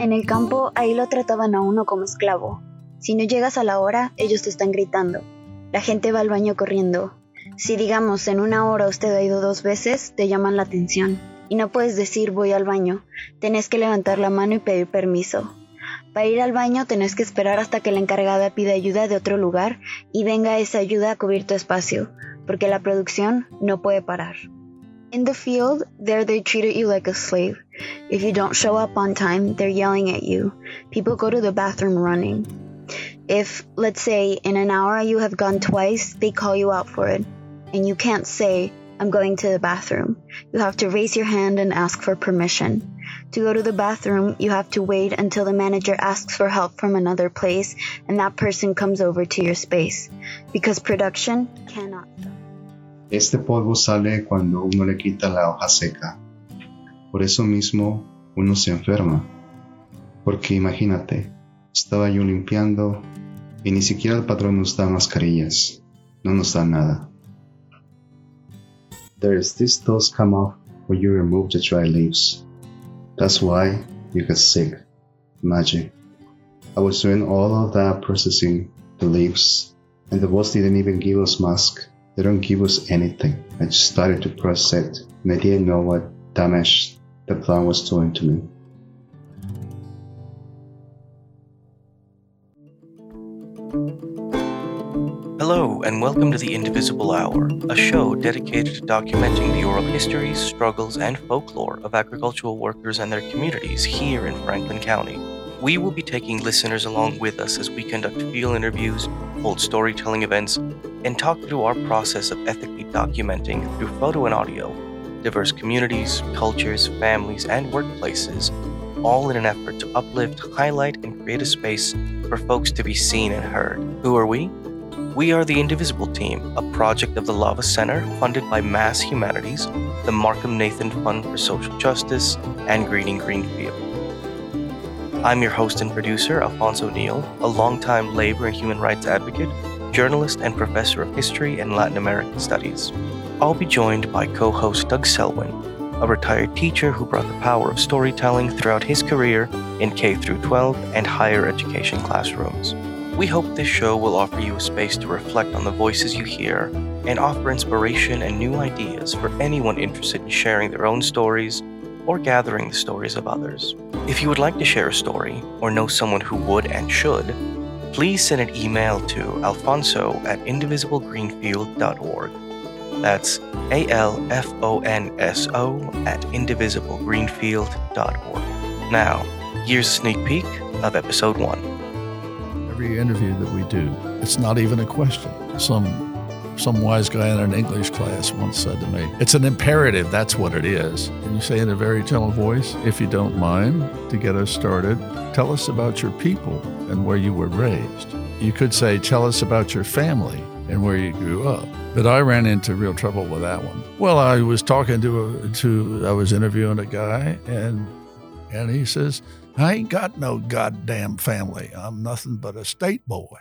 En el campo, ahí lo trataban a uno como esclavo. Si no llegas a la hora, ellos te están gritando. La gente va al baño corriendo. Si digamos en una hora usted ha ido dos veces, te llaman la atención. Y no puedes decir voy al baño. Tenés que levantar la mano y pedir permiso. Para ir al baño tenés que esperar hasta que la encargada pida ayuda de otro lugar y venga esa ayuda a cubrir tu espacio, porque la producción no puede parar. In the field, there they treat you like a slave. If you don't show up on time, they're yelling at you. People go to the bathroom running. If, let's say, in an hour you have gone twice, they call you out for it. And you can't say, I'm going to the bathroom. You have to raise your hand and ask for permission. To go to the bathroom, you have to wait until the manager asks for help from another place and that person comes over to your space. Because production cannot. Este polvo sale cuando uno le quita la hoja seca. Por eso mismo uno se enferma. Porque imagínate, estaba yo limpiando y ni siquiera el patrón nos da mascarillas, no nos da nada. There's this dust come off when you remove the dry leaves. That's why you get sick. Imagine. I was doing all of that processing the leaves, and the boss didn't even give us mask. They don't give us anything. I just started to press it, and I didn't know what damage the plant was doing to me. Hello, and welcome to the Indivisible Hour, a show dedicated to documenting the oral histories, struggles, and folklore of agricultural workers and their communities here in Franklin County. We will be taking listeners along with us as we conduct field interviews, hold storytelling events, and talk through our process of ethically documenting through photo and audio diverse communities, cultures, families, and workplaces, all in an effort to uplift, highlight, and create a space for folks to be seen and heard. Who are we? We are the Indivisible Team, a project of the Lava Center funded by Mass Humanities, the Markham Nathan Fund for Social Justice, and Greening Greenfield. I'm your host and producer, Alfonso Neal, a longtime labor and human rights advocate, journalist, and professor of history and Latin American studies. I'll be joined by co host Doug Selwyn, a retired teacher who brought the power of storytelling throughout his career in K 12 and higher education classrooms. We hope this show will offer you a space to reflect on the voices you hear and offer inspiration and new ideas for anyone interested in sharing their own stories or gathering the stories of others. If you would like to share a story or know someone who would and should, please send an email to alfonso at indivisiblegreenfield.org. That's A L F O N S O at indivisiblegreenfield.org. Now, here's a sneak peek of episode one. Every interview that we do, it's not even a question. Some some wise guy in an English class once said to me, It's an imperative, that's what it is. And you say in a very gentle voice, if you don't mind, to get us started, tell us about your people and where you were raised. You could say, Tell us about your family and where you grew up. But I ran into real trouble with that one. Well, I was talking to a, to I was interviewing a guy and and he says, I ain't got no goddamn family. I'm nothing but a state boy.